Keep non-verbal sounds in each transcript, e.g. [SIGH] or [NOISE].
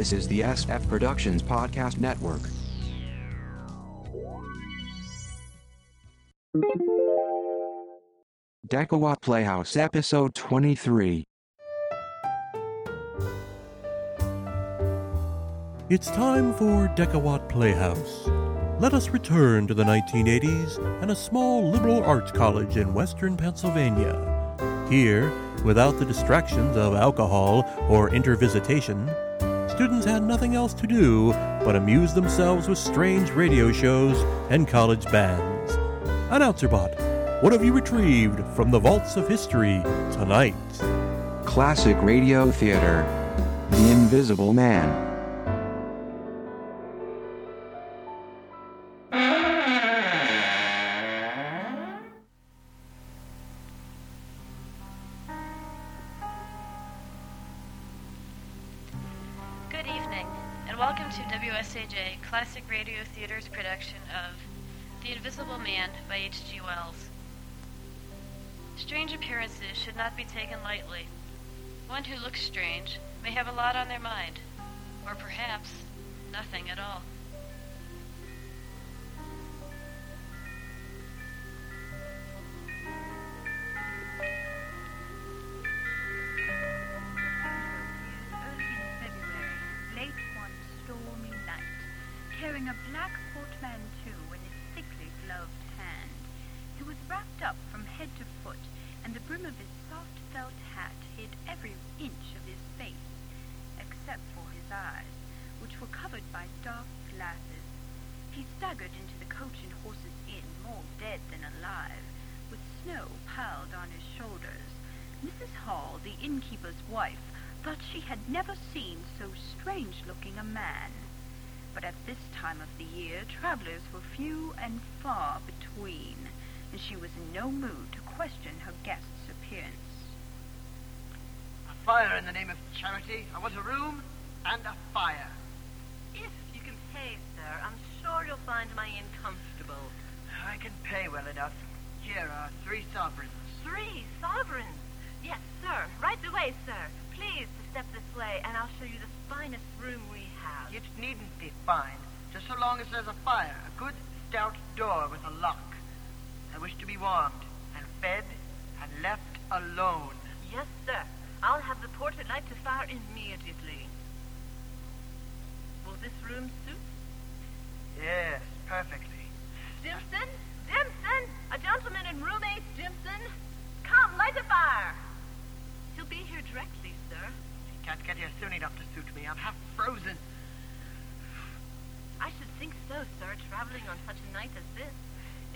This is the SF Productions Podcast Network. Decawatt Playhouse Episode 23. It's time for Decawatt Playhouse. Let us return to the 1980s and a small liberal arts college in western Pennsylvania. Here, without the distractions of alcohol or intervisitation, students had nothing else to do but amuse themselves with strange radio shows and college bands. Announcer Bot, what have you retrieved from the vaults of history tonight? Classic Radio Theater. The Invisible Man. Welcome to WSAJ Classic Radio Theater's production of The Invisible Man by H.G. Wells. Strange appearances should not be taken lightly. One who looks strange may have a lot on their mind, or perhaps nothing at all. Strange-looking a man. But at this time of the year, travelers were few and far between, and she was in no mood to question her guest's appearance. A fire in the name of charity. I want a room and a fire. If you can pay, sir, I'm sure you'll find my inn comfortable. I can pay well enough. Here are three sovereigns. Three sovereigns. Yes, sir. Right away, sir. Please to step this way, and I'll show you the finest room we have. It needn't be fine, just so long as there's a fire, a good stout door with a lock. I wish to be warmed and fed and left alone. Yes, sir. I'll have the porter light the fire immediately. Will this room suit? Yes, perfectly. Stimson? Stimson! A gentleman in room eight. Come, light a fire. He'll be here directly, sir. Can't get here soon enough to suit me. I'm half frozen. I should think so, sir, traveling on such a night as this.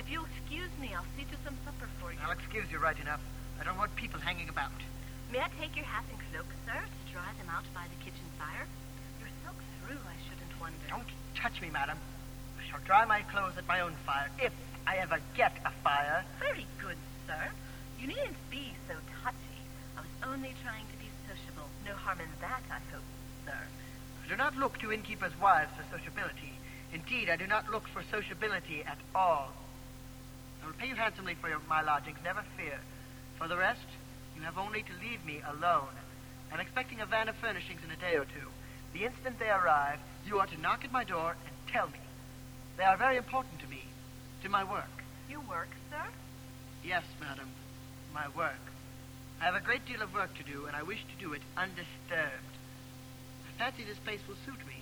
If you'll excuse me, I'll see to some supper for you. I'll excuse you right enough. I don't want people hanging about. May I take your hat and cloak, sir, to dry them out by the kitchen fire? You're soaked through, I shouldn't wonder. Don't touch me, madam. I shall dry my clothes at my own fire, if I ever get a fire. Very good, sir. You needn't be so touchy. I was only trying to. No harm in that, I hope, sir. I do not look to innkeepers' wives for sociability. Indeed, I do not look for sociability at all. I will pay you handsomely for your, my lodgings, never fear. For the rest, you have only to leave me alone. I'm expecting a van of furnishings in a day or two. The instant they arrive, you are to knock at my door and tell me. They are very important to me, to my work. You work, sir? Yes, madam, my work. I have a great deal of work to do, and I wish to do it undisturbed. I fancy this place will suit me.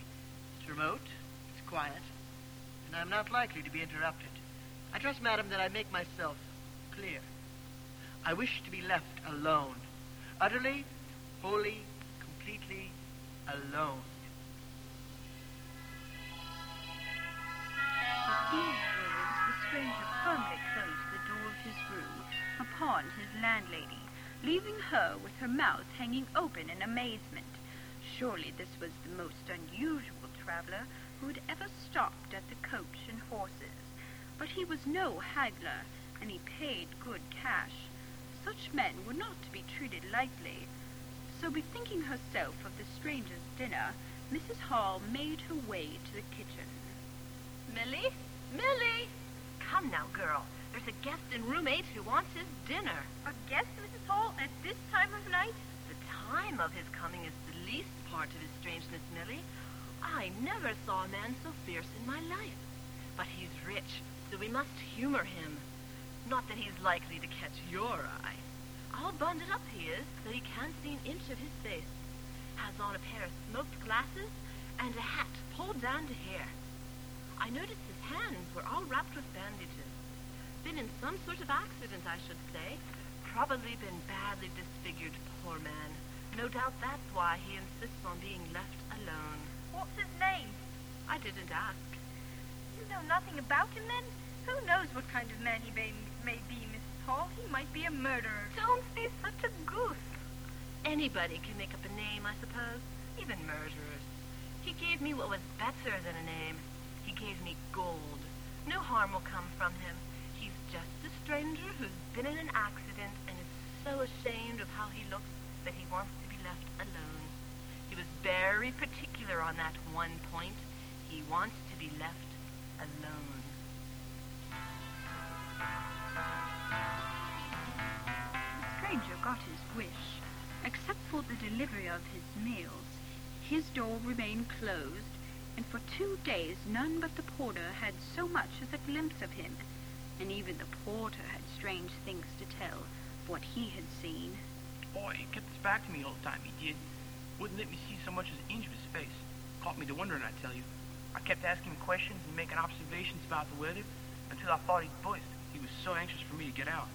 It's remote, it's quiet, and I'm not likely to be interrupted. I trust, madam, that I make myself clear. I wish to be left alone. Utterly, wholly, completely alone. These words, the stranger firmly closed the door of his room upon his landlady, leaving her with her mouth hanging open in amazement. Surely this was the most unusual traveler who had ever stopped at the coach and horses. But he was no haggler, and he paid good cash. Such men were not to be treated lightly. So, bethinking herself of the stranger's dinner, Mrs. Hall made her way to the kitchen. Millie? Millie! Come now, girl. There's a guest in room eight who wants his dinner. A guest, Mrs. Hall, at this time of night? The time of his coming is the least part of his strangeness, strange, Millie. I never saw a man so fierce in my life. But he's rich, so we must humor him. Not that he's likely to catch your eye. All bundled up he is, so you can't see an inch of his face. Has on a pair of smoked glasses and a hat pulled down to hair. I noticed his hands were all wrapped with bandages. Been in some sort of accident, I should say. Probably been badly disfigured, poor man. No doubt that's why he insists on being left alone. What's his name? I didn't ask. You know nothing about him, then? Who knows what kind of man he may, may be, Mrs. Hall? He might be a murderer. Don't be such a goose. Anybody can make up a name, I suppose. Even murderers. He gave me what was better than a name. He gave me gold. No harm will come from him. Just a stranger who's been in an accident and is so ashamed of how he looks that he wants to be left alone. He was very particular on that one point. He wants to be left alone. The stranger got his wish. Except for the delivery of his meals, his door remained closed, and for two days none but the porter had so much as a glimpse of him, and even the porter had strange things to tell of what he had seen. Boy, he kept his back to me all the time, he did. Wouldn't let me see so much as an inch of his face. Caught me to wondering, I tell you. I kept asking questions and making observations about the weather until I thought he'd burst. He was so anxious for me to get out.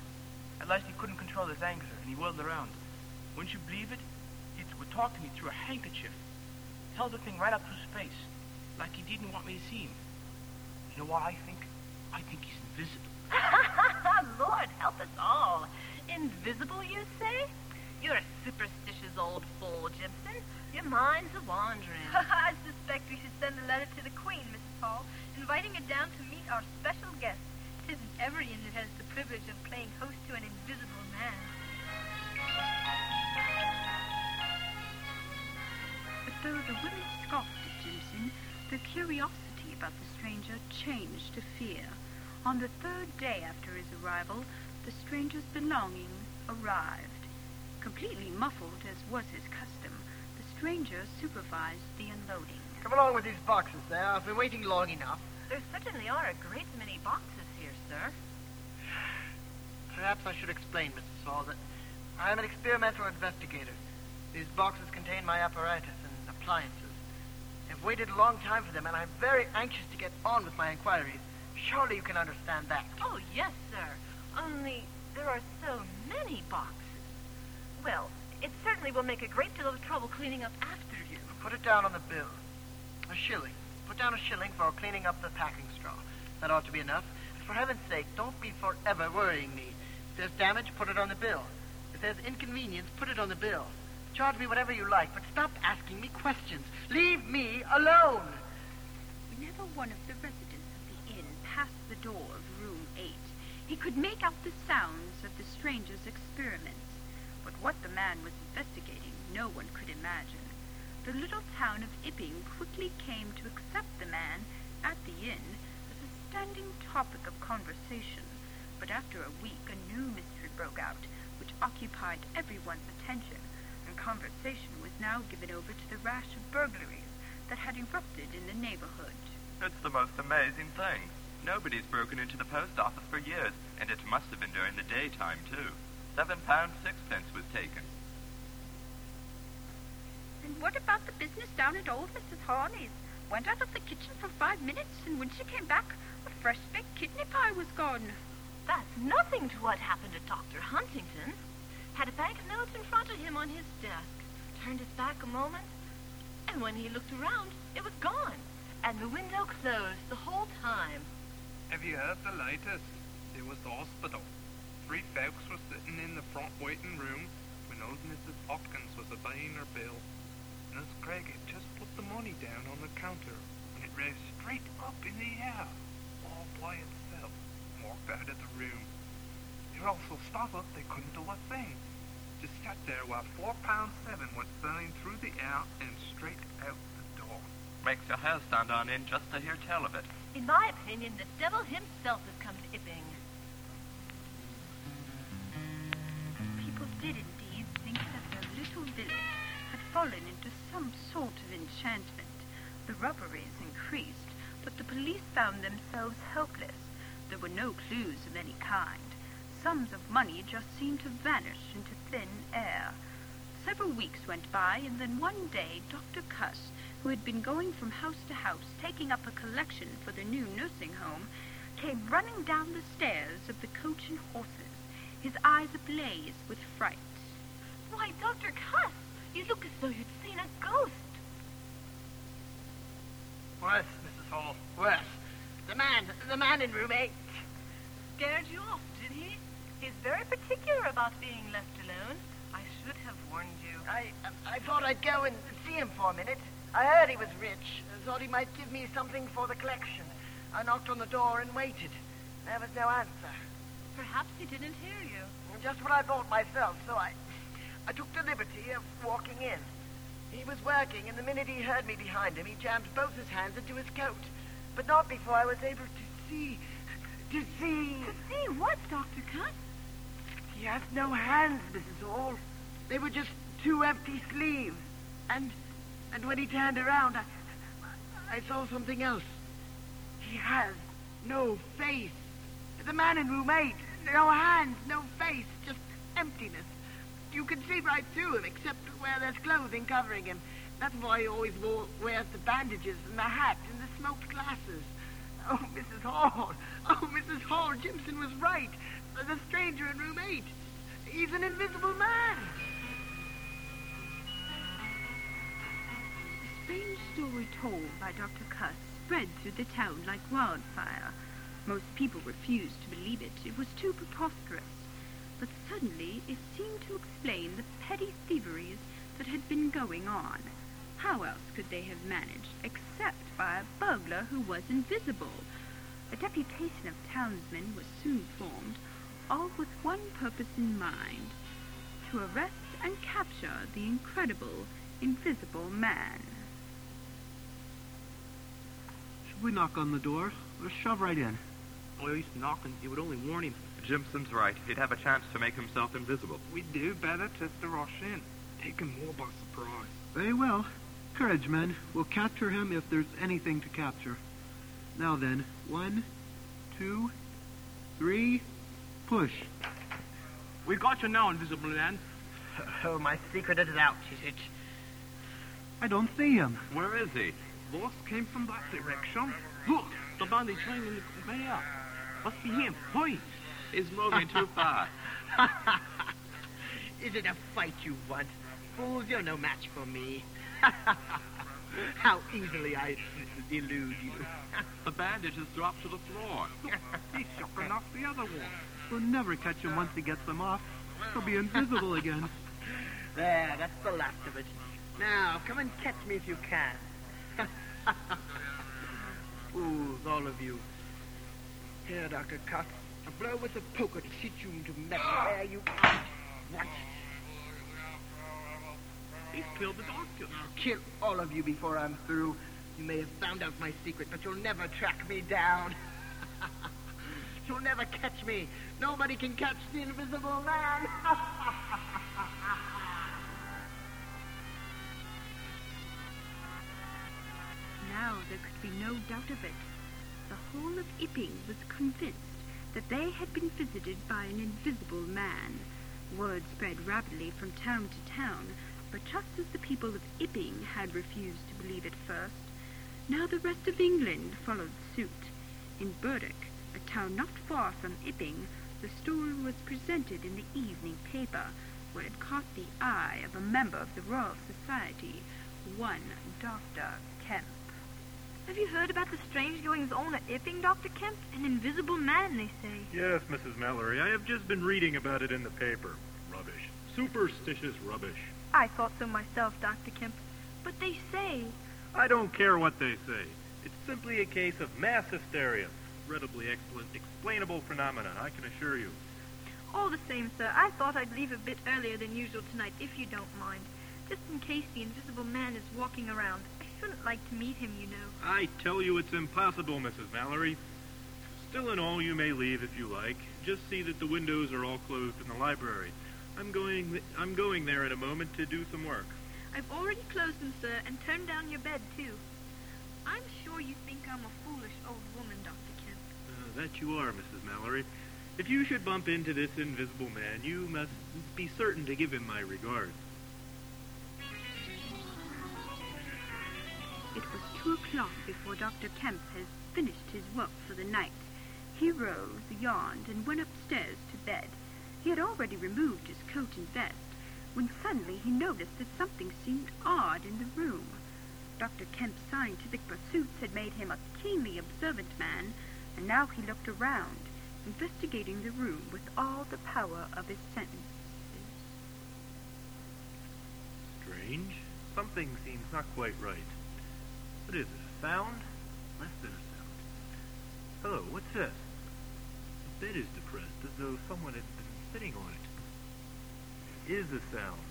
At last he couldn't control his anger, and he whirled around. Wouldn't you believe it? He would talk to me through a handkerchief. Held the thing right up to his face, like he didn't want me to see him. You know what I think? I think he's invisible. Lord help us all. Invisible, you say? You're a superstitious old fool, Jimson. Your mind's a wandering. [LAUGHS] I suspect we should send a letter to the Queen, Mrs. Hall, inviting her down to meet our special guest. Tisn't every Indian has the privilege of playing host to an invisible man. But though the women scoffed at Jimson, their curiosity about the stranger changed to fear. On the third day after his arrival, the stranger's belongings arrived. Completely muffled as was his custom, the stranger supervised the unloading. Come along with these boxes there. I've been waiting long enough. There certainly are a great many boxes here, sir. Perhaps I should explain, Mrs. Hall, that I am an experimental investigator. These boxes contain my apparatus and appliances. I've waited a long time for them, and I'm very anxious to get on with my inquiries. Surely you can understand that. Oh, yes, sir. Only there are so many boxes. Well, it certainly will make a great deal of trouble cleaning up after you. Put it down on the bill. A shilling. Put down a shilling for cleaning up the packing straw. That ought to be enough. And for heaven's sake, don't be forever worrying me. If there's damage, put it on the bill. If there's inconvenience, put it on the bill. Charge me whatever you like, but stop asking me questions. Leave me alone. Never one of the residents of the door of room 8, he could make out the sounds of the stranger's experiments. But what the man was investigating, no one could imagine. The little town of Ipping quickly came to accept the man at the inn as a standing topic of conversation. But after a week, a new mystery broke out, which occupied everyone's attention, and conversation was now given over to the rash of burglaries that had erupted in the neighborhood. It's the most amazing thing. Nobody's broken into the post office for years, and it must have been during the daytime, too. Seven pounds sixpence was taken. And what about the business down at old Mrs. Harney's? Went out of the kitchen for five minutes, and when she came back, a fresh baked kidney pie was gone. That's nothing to what happened to Dr. Huntington. Had a banknote in front of him on his desk. Turned his back a moment, and when he looked around, it was gone. And the window closed the whole time. Have you heard the latest? It was the hospital. Three folks were sitting in the front waiting room when old Mrs. Hopkins was a paying her bill. Nurse Craig had just put the money down on the counter and it rose straight up in the air, all by itself, and walked out of the room. They were all so startled they couldn't do a thing. Just sat there while four pound seven went sailing through the air and straight out the door. Makes your hair stand on end just to hear tell of it. In my opinion, the devil himself has come to Ipping. People did indeed think that the little village had fallen into some sort of enchantment. The robberies increased, but the police found themselves helpless. There were no clues of any kind. Sums of money just seemed to vanish into thin air. Several weeks went by, and then one day Dr. Cuss, who had been going from house to house taking up a collection for the new nursing home, came running down the stairs of the coach and horses, his eyes ablaze with fright. Why, Dr. Cuss, you look as though you'd seen a ghost. Worse, Mrs. Hall. Worse. The man, the man in room eight. Scared you off, did he? He's very particular about being left alone. I should have warned you. I, I thought I'd go and see him for a minute. I heard he was rich. I thought he might give me something for the collection. I knocked on the door and waited. There was no answer. Perhaps he didn't hear you. Just what I thought myself, so I, I took the liberty of walking in. He was working, and the minute he heard me behind him, he jammed both his hands into his coat. But not before I was able to see. To see. To see what, Dr. Cuss? He has no hands, Mrs. Hall. They were just two empty sleeves. And and when he turned around, I, I saw something else. He has no face. The man in room eight, no hands, no face, just emptiness. You can see right through him, except where there's clothing covering him. That's why he always wears the bandages and the hat and the smoked glasses. Oh, Mrs. Hall. Oh, Mrs. Hall, Jimson was right. The stranger in room eight. He's an invisible man. Strange story told by Dr. Cuss spread through the town like wildfire. Most people refused to believe it. It was too preposterous. But suddenly it seemed to explain the petty thieveries that had been going on. How else could they have managed except by a burglar who was invisible? A deputation of townsmen was soon formed, all with one purpose in mind to arrest and capture the incredible invisible man. Should we knock on the door or shove right in? Well, at least knocking, it would only warn him. Jimson's right. He'd have a chance to make himself invisible. We do better just to rush in. Take him more by surprise. Very well. Courage, men. We'll capture him if there's anything to capture. Now then, one, two, three, push. We got you now, Invisible Man. Oh, my secret is out, is it? I don't see him. Where is he? Voice came from that direction. Look, the bandit train in the conveyor. Must be him. Hurry. He's moving too fast. is it a fight you want? Fools, you're no match for me. [LAUGHS] How easily I elude you. [LAUGHS] the bandage has dropped to the floor. [LAUGHS] He's shuffling off the other one. We'll never catch him once he gets them off. He'll be invisible again. There, that's the last of it. Now, come and catch me if you can. [LAUGHS] Fools, all of you. Here, Dr. Cuss. A blow with a poker to teach you to meddle where you want. He's killed the doctor. I'll kill all of you before I'm through. You may have found out my secret, but you'll never track me down. [LAUGHS] you'll never catch me. Nobody can catch the invisible man. [LAUGHS] Now there could be no doubt of it. The whole of Ipping was convinced that they had been visited by an invisible man. Word spread rapidly from town to town, but just as the people of Ipping had refused to believe it first, now the rest of England followed suit. In Burdock, a town not far from Ipping, the story was presented in the evening paper, where it caught the eye of a member of the Royal Society, one Dr. Kemp. Have you heard about the strange goings on at Ipping, Dr. Kemp? An invisible man, they say. Yes, Mrs. Mallory. I have just been reading about it in the paper. Rubbish. Superstitious rubbish. I thought so myself, Dr. Kemp. But they say. I don't care what they say. It's simply a case of mass hysteria. Incredibly excellent, explainable phenomenon, I can assure you. All the same, sir, I thought I'd leave a bit earlier than usual tonight, if you don't mind. Just in case the invisible man is walking around. I shouldn't like to meet him, you know. I tell you it's impossible, Mrs. Mallory. Still and all, you may leave if you like. Just see that the windows are all closed in the library. I'm going I'm going there in a moment to do some work. I've already closed them, sir, and turned down your bed, too. I'm sure you think I'm a foolish old woman, Dr. Kemp. Uh, that you are, Mrs. Mallory. If you should bump into this invisible man, you must be certain to give him my regards. It was two o'clock before Dr. Kemp had finished his work for the night. He rose, yawned, and went upstairs to bed. He had already removed his coat and vest, when suddenly he noticed that something seemed odd in the room. Dr. Kemp's scientific pursuits had made him a keenly observant man, and now he looked around, investigating the room with all the power of his senses. Strange. Something seems not quite right. What is it? A sound? Less than a sound. Hello, what's this? The bed is depressed, as though someone had been sitting on it. It is a sound.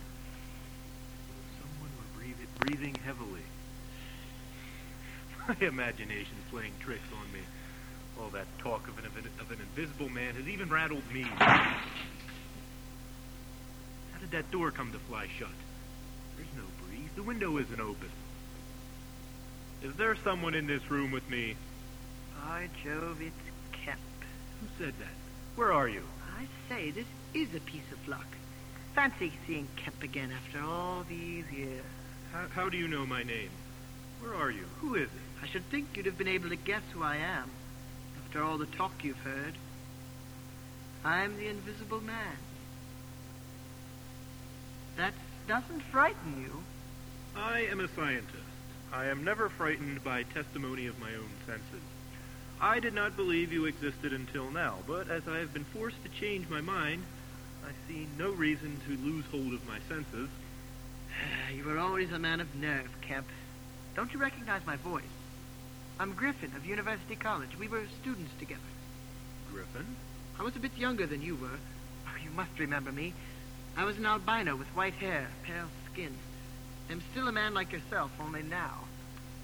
Someone were breathing, breathing heavily. [LAUGHS] My imagination's playing tricks on me. All that talk of an, of an invisible man has even rattled me. How did that door come to fly shut? There's no breeze. The window isn't open. Is there someone in this room with me? By Jove, it's Kemp. Who said that? Where are you? I say, this is a piece of luck. Fancy seeing Kemp again after all these years. How, how do you know my name? Where are you? Who is it? I should think you'd have been able to guess who I am after all the talk you've heard. I'm the Invisible Man. That doesn't frighten you. I am a scientist. I am never frightened by testimony of my own senses. I did not believe you existed until now, but as I have been forced to change my mind, I see no reason to lose hold of my senses. [SIGHS] You were always a man of nerve, Kemp. Don't you recognize my voice? I'm Griffin of University College. We were students together. Griffin? I was a bit younger than you were. Oh, you must remember me. I was an albino with white hair, pale skin. I'm still a man like yourself, only now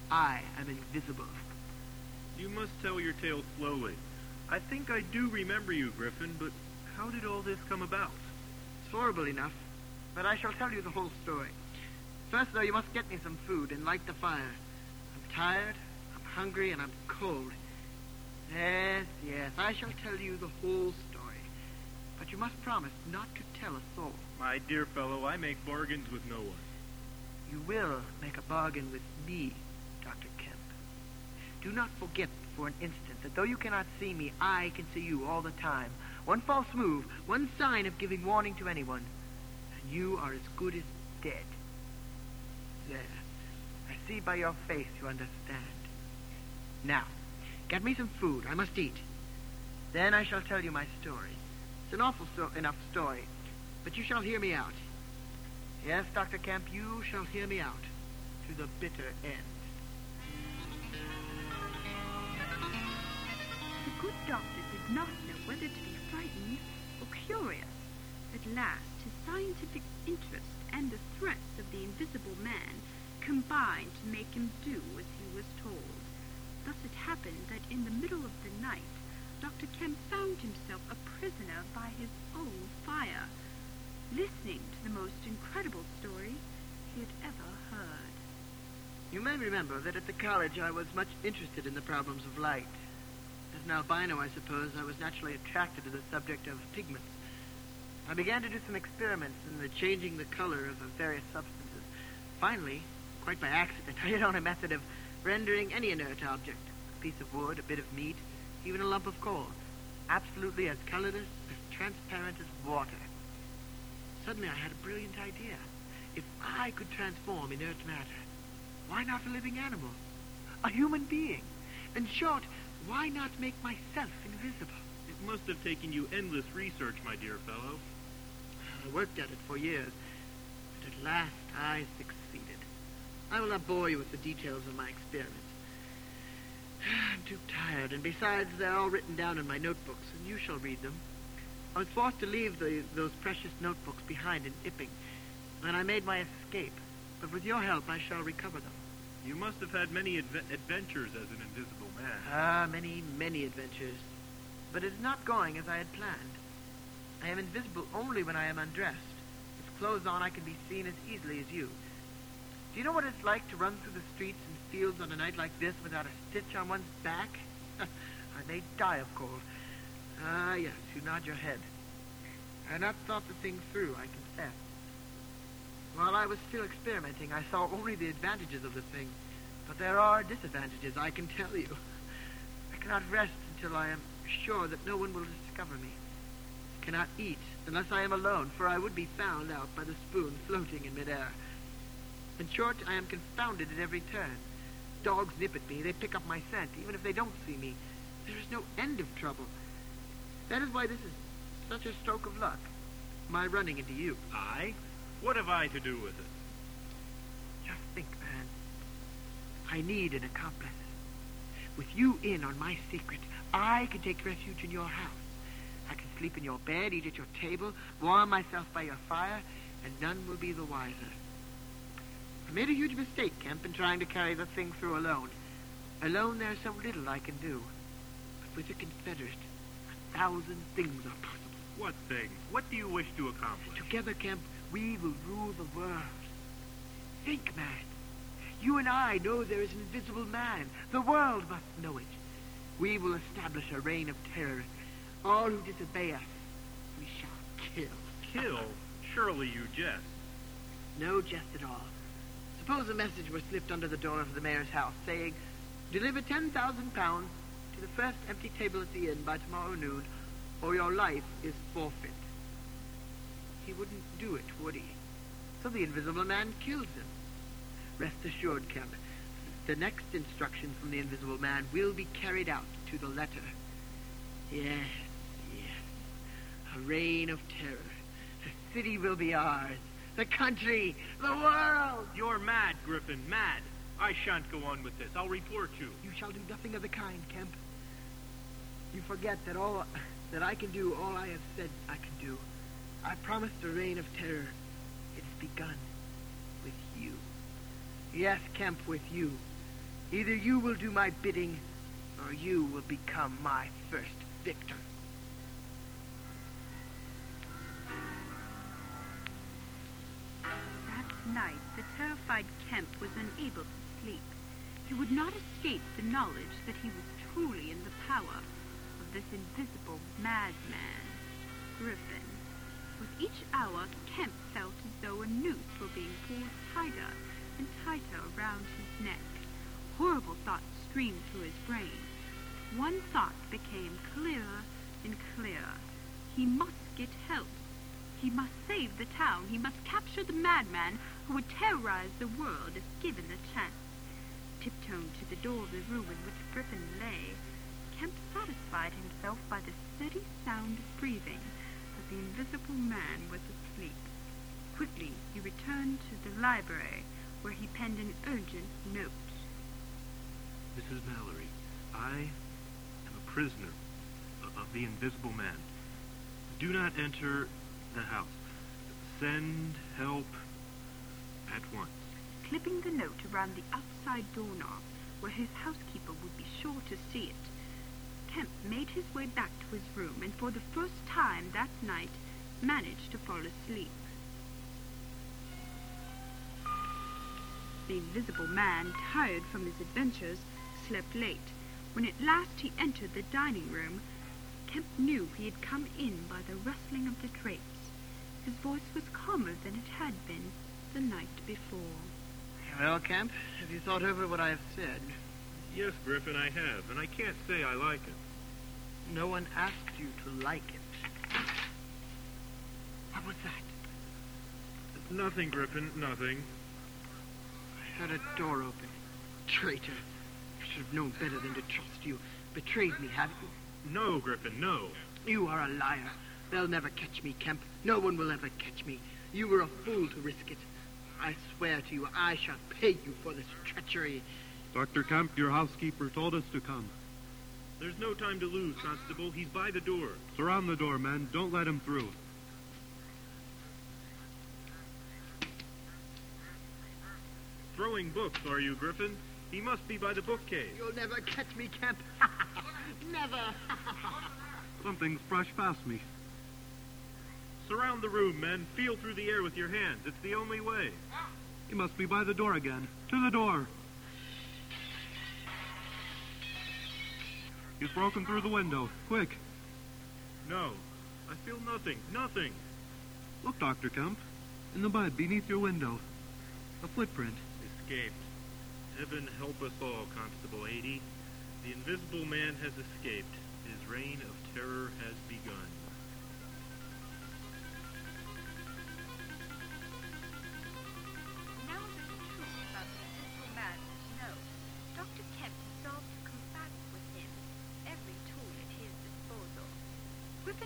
I am invisible. You must tell your tale slowly. I think I do remember you, Griffin, but how did all this come about? It's horrible enough, but I shall tell you the whole story. First, though, you must get me some food and light the fire. I'm tired, I'm hungry, and I'm cold. Yes, yes, I shall tell you the whole story. But you must promise not to tell a soul. My dear fellow, I make bargains with no one. You will make a bargain with me, Dr. Kemp. Do not forget for an instant that though you cannot see me, I can see you all the time. One false move, one sign of giving warning to anyone, and you are as good as dead. There. I see by your face you understand. Now, get me some food. I must eat. Then I shall tell you my story. It's an awful sto- enough story, but you shall hear me out. Yes, Dr. Kemp, you shall hear me out to the bitter end. The good doctor did not know whether to be frightened or curious. At last, his scientific interest and the threats of the invisible man combined to make him do as he was told. Thus it happened that in the middle of the night, Dr. Kemp found himself a prisoner by his own fire, listening to the most incredible story he had ever heard. You may remember that at the college I was much interested in the problems of light. As an albino, I suppose, I was naturally attracted to the subject of pigments. I began to do some experiments in the changing the color of the various substances. Finally, quite by accident, [LAUGHS] I hit on a method of rendering any inert object, a piece of wood, a bit of meat, even a lump of coal, absolutely as colorless, as transparent as water. Suddenly I had a brilliant idea. If I could transform inert matter, why not a living animal? A human being? In short, why not make myself invisible? It must have taken you endless research, my dear fellow. I worked at it for years, but at last I succeeded. I will not bore you with the details of my experiments. [SIGHS] I'm too tired, and besides, they're all written down in my notebooks, and you shall read them. I was forced to leave the, those precious notebooks behind in Ipping, and I made my escape. But with your help, I shall recover them. You must have had many adve- adventures as an invisible man. Ah, many, many adventures. But it is not going as I had planned. I am invisible only when I am undressed. With clothes on, I can be seen as easily as you. Do you know what it's like to run through the streets and fields on a night like this without a stitch on one's back? [LAUGHS] I may die of cold. Ah, yes, you nod your head. I had not thought the thing through, I confess. While I was still experimenting, I saw only the advantages of the thing. But there are disadvantages, I can tell you. I cannot rest until I am sure that no one will discover me. I cannot eat unless I am alone, for I would be found out by the spoon floating in midair. In short, I am confounded at every turn. Dogs nip at me, they pick up my scent, even if they don't see me. There is no end of trouble. That is why this is such a stroke of luck. My running into you. I? What have I to do with it? Just think, man. I need an accomplice. With you in on my secret, I can take refuge in your house. I can sleep in your bed, eat at your table, warm myself by your fire, and none will be the wiser. I made a huge mistake, Kemp, in trying to carry the thing through alone. Alone, there's so little I can do. But with a Confederate, thousand things are possible. What things? What do you wish to accomplish? Together, Kemp, we will rule the world. Think, man. You and I know there is an invisible man. The world must know it. We will establish a reign of terror. All who disobey us, we shall kill. Kill? Surely you jest. No jest at all. Suppose a message were slipped under the door of the mayor's house saying, Deliver 10,000 pounds to the first empty table at the inn by tomorrow noon, or your life is forfeit. He wouldn't do it, would he? So the invisible man kills him. Rest assured, Kemp, the next instruction from the invisible man will be carried out to the letter. Yes, yes. A reign of terror. The city will be ours. The country. The world. You're mad, Griffin, mad. I shan't go on with this. I'll report you. You shall do nothing of the kind, Kemp. You forget that all that I can do, all I have said I can do. I promised a reign of terror. It's begun with you. Yes, Kemp, with you. Either you will do my bidding, or you will become my first victim. That night, the terrified Kemp was unable to sleep. He would not escape the knowledge that he was truly in the power this invisible madman, Griffin. With each hour, Kemp felt as though a noose were being pulled tighter and tighter around his neck. Horrible thoughts streamed through his brain. One thought became clearer and clearer. He must get help. He must save the town. He must capture the madman who would terrorize the world if given the chance. Tiptoeing to the door of the room in which Griffin lay, Kemp satisfied himself by the steady sound of breathing that the invisible man was asleep. Quickly he returned to the library, where he penned an urgent note. Mrs. Mallory, I am a prisoner of the invisible man. Do not enter the house. Send help at once. Clipping the note around the outside doorknob, where his housekeeper would be sure to see it, Kemp made his way back to his room and for the first time that night managed to fall asleep. The invisible man, tired from his adventures, slept late. When at last he entered the dining room, Kemp knew he had come in by the rustling of the drapes. His voice was calmer than it had been the night before. Well, Kemp, have you thought over what I have said? Yes, Griffin, I have, and I can't say I like it. No one asked you to like it. What was that? Nothing, Griffin, nothing. I heard a door open. Traitor. I should have known better than to trust you. Betrayed me, have you? No, Griffin, no. You are a liar. They'll never catch me, Kemp. No one will ever catch me. You were a fool to risk it. I swear to you, I shall pay you for this treachery. Dr. Kemp, your housekeeper told us to come. There's no time to lose, Constable. He's by the door. Surround the door, men. Don't let him through. Throwing books, are you, Griffin? He must be by the bookcase. You'll never catch me, Kemp. [LAUGHS] never. [LAUGHS] Something's brushed past me. Surround the room, men. Feel through the air with your hands. It's the only way. He must be by the door again. To the door. He's broken through the window. Quick. No. I feel nothing. Nothing. Look, Dr. Kemp. In the mud beneath your window. A footprint. Escaped. Heaven help us all, Constable Adye. The invisible man has escaped. His reign of terror has begun.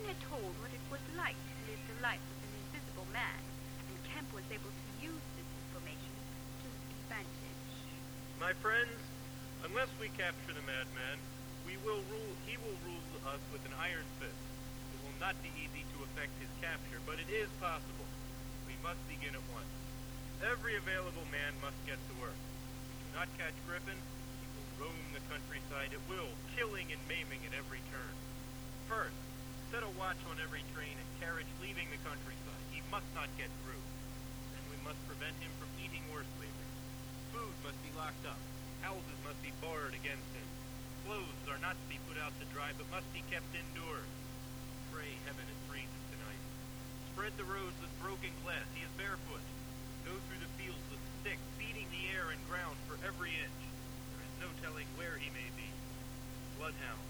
Had told what it was like to live the life of an invisible man, and Kemp was able to use this information to his advantage. My friends, unless we capture the madman, we will rule he will rule us with an iron fist. It will not be easy to effect his capture, but it is possible. We must begin at once. Every available man must get to work. If we not catch Griffin, he will roam the countryside at will, killing and maiming at every turn. First, set a watch on every train and carriage leaving the countryside. He must not get through. And we must prevent him from eating horse labor. Food must be locked up. Houses must be barred against him. Clothes are not to be put out to dry, but must be kept indoors. Pray heaven it freezes tonight. Spread the roads with broken glass. He is barefoot. Go through the fields with sticks, beating the air and ground for every inch. There is no telling where he may be. Bloodhound.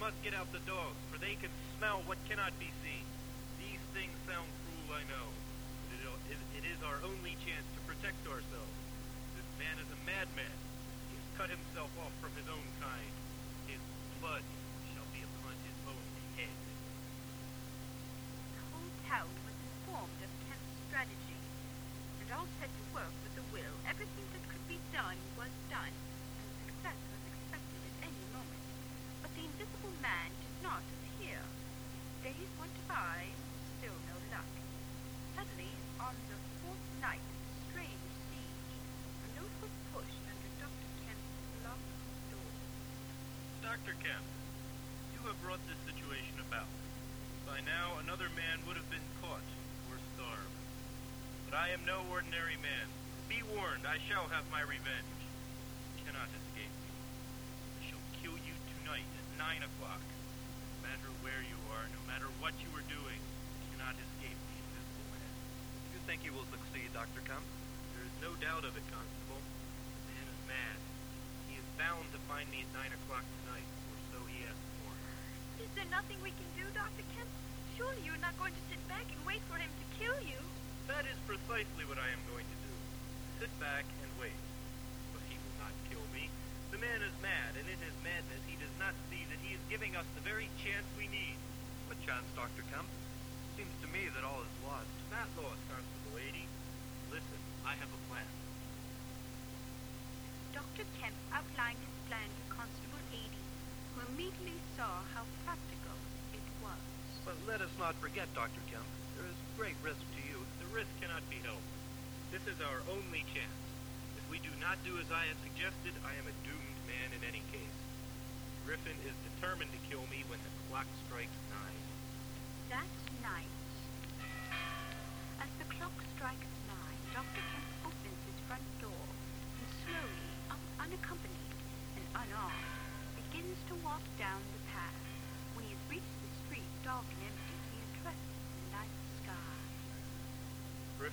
Must get out the dogs, for they can smell what cannot be seen. These things sound cruel, I know, but it, is our only chance to protect ourselves. This man is a madman. He has cut himself off from his own kind. His blood shall be upon his own head. Whole Dr. Kemp, you have brought this situation about. By now, another man would have been caught or starved. But I am no ordinary man. Be warned, I shall have my revenge. You cannot escape me. I shall kill you tonight at nine o'clock. No matter where you are, no matter what you are doing, you cannot escape the invisible man. You think you will succeed, Dr. Kemp? There is no doubt of it, Constable. The man is mad. Bound to find me at nine o'clock tonight, or so he has sworn. Is there nothing we can do, Dr. Kemp? Surely you're not going to sit back and wait for him to kill you. That is precisely what I am going to do. Sit back and wait. But he will not kill me. The man is mad, and in his madness he does not see that he is giving us the very chance we need. What chance, Dr. Kemp? Seems to me that all is lost. Not lost, Constable Adye. Listen, I have a plan. Dr. Kemp outlined his plan to Constable Adye, who immediately saw how practical it was. But let us not forget, Dr. Kemp, there is great risk to you. The risk cannot be helped. This is our only chance. If we do not do as I have suggested, I am a doomed man in any case. Griffin is determined to kill me when the clock strikes nine. That night,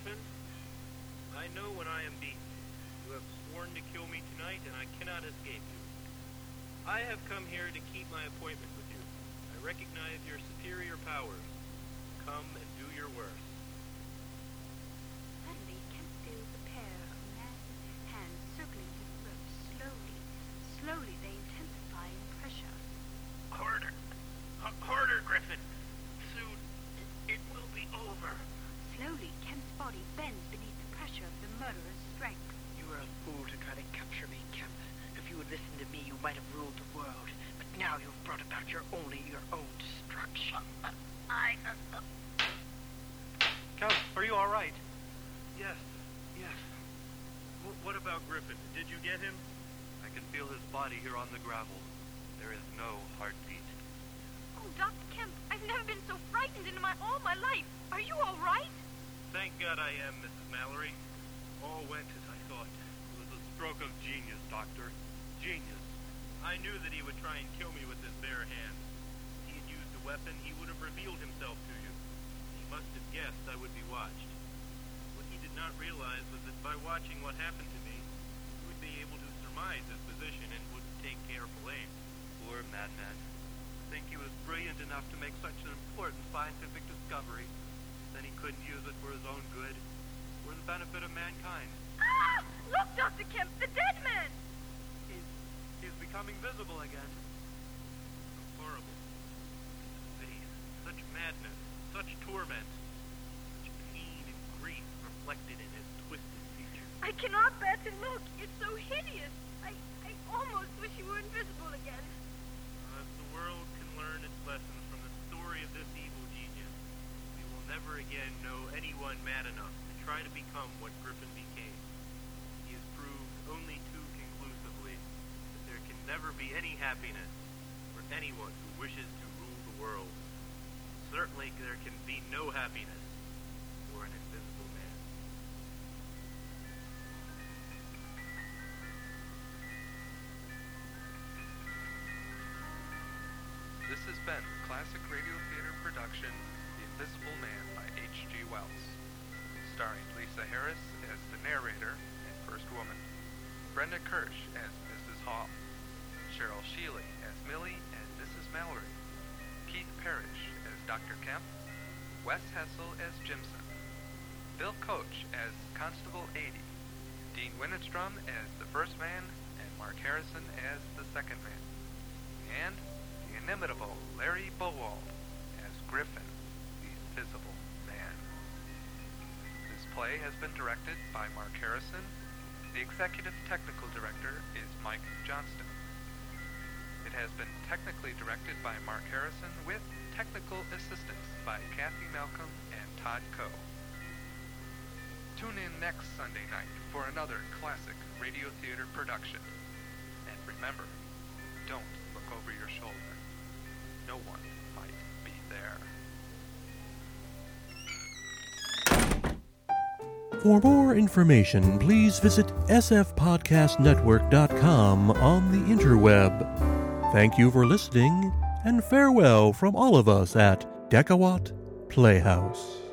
Griffin, I know when I am beaten. You have sworn to kill me tonight, and I cannot escape you. I have come here to keep my appointment with you. I recognize your superior powers. Come and do your worst. Are you all right? Yes, yes. W- what about Griffin? Did you get him? I can feel his body here on the gravel. There is no heartbeat. Oh, Dr. Kemp, I've never been so frightened in my all my life. Are you all right? Thank God I am, Mrs. Mallory. All went as I thought. It was a stroke of genius, Doctor. Genius. I knew that he would try and kill me with his bare hands. If he had used a weapon, he would have revealed himself to you. He must have guessed I would be watched. What he did not realize was that by watching what happened to me, he would be able to surmise his position and would take careful aim. Poor madman. Think he was brilliant enough to make such an important scientific discovery, then he couldn't use it for his own good, for the benefit of mankind. Ah! Look, Dr. Kemp, the dead man! He's, he's becoming visible again. Horrible. Such madness, such torment, such pain and grief reflected in his twisted features. I cannot bear to look. It's so hideous. I, I almost wish you were invisible again. Uh, if the world can learn its lessons from the story of this evil genius, we will never again know anyone mad enough to try to become what Griffin became. He has proved only too conclusively that there can never be any happiness for anyone who wishes to rule the world. Certainly there can be no happiness for an invisible Dean Winnestrom as the first man, and Mark Harrison as the second man, and the inimitable Larry Bowald as Griffin, the Invisible Man. This play has been directed by Mark Harrison. The executive technical director is Mike Johnston. It has been technically directed by Mark Harrison with technical assistance by Kathy Malcolm and Todd Coe. Tune in next Sunday night for another classic radio theater production. And remember, don't look over your shoulder. No one might be there. For more information, please visit sfpodcastnetwork.com on the interweb. Thank you for listening, and farewell from all of us at Decawatt Playhouse.